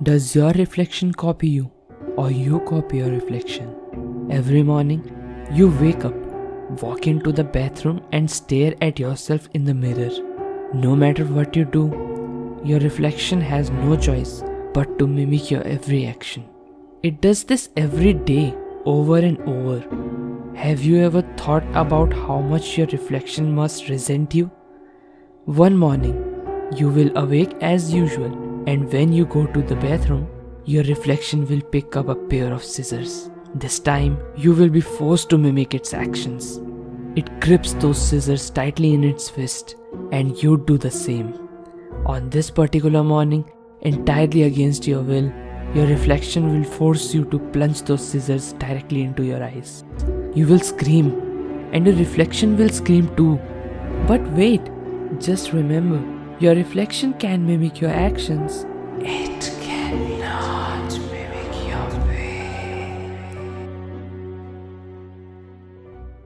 Does your reflection copy you or you copy your reflection? Every morning, you wake up, walk into the bathroom, and stare at yourself in the mirror. No matter what you do, your reflection has no choice but to mimic your every action. It does this every day, over and over. Have you ever thought about how much your reflection must resent you? One morning, you will awake as usual, and when you go to the bathroom, your reflection will pick up a pair of scissors. This time, you will be forced to mimic its actions. It grips those scissors tightly in its fist, and you do the same. On this particular morning, entirely against your will, your reflection will force you to plunge those scissors directly into your eyes. You will scream, and your reflection will scream too. But wait, just remember, your reflection can mimic your actions.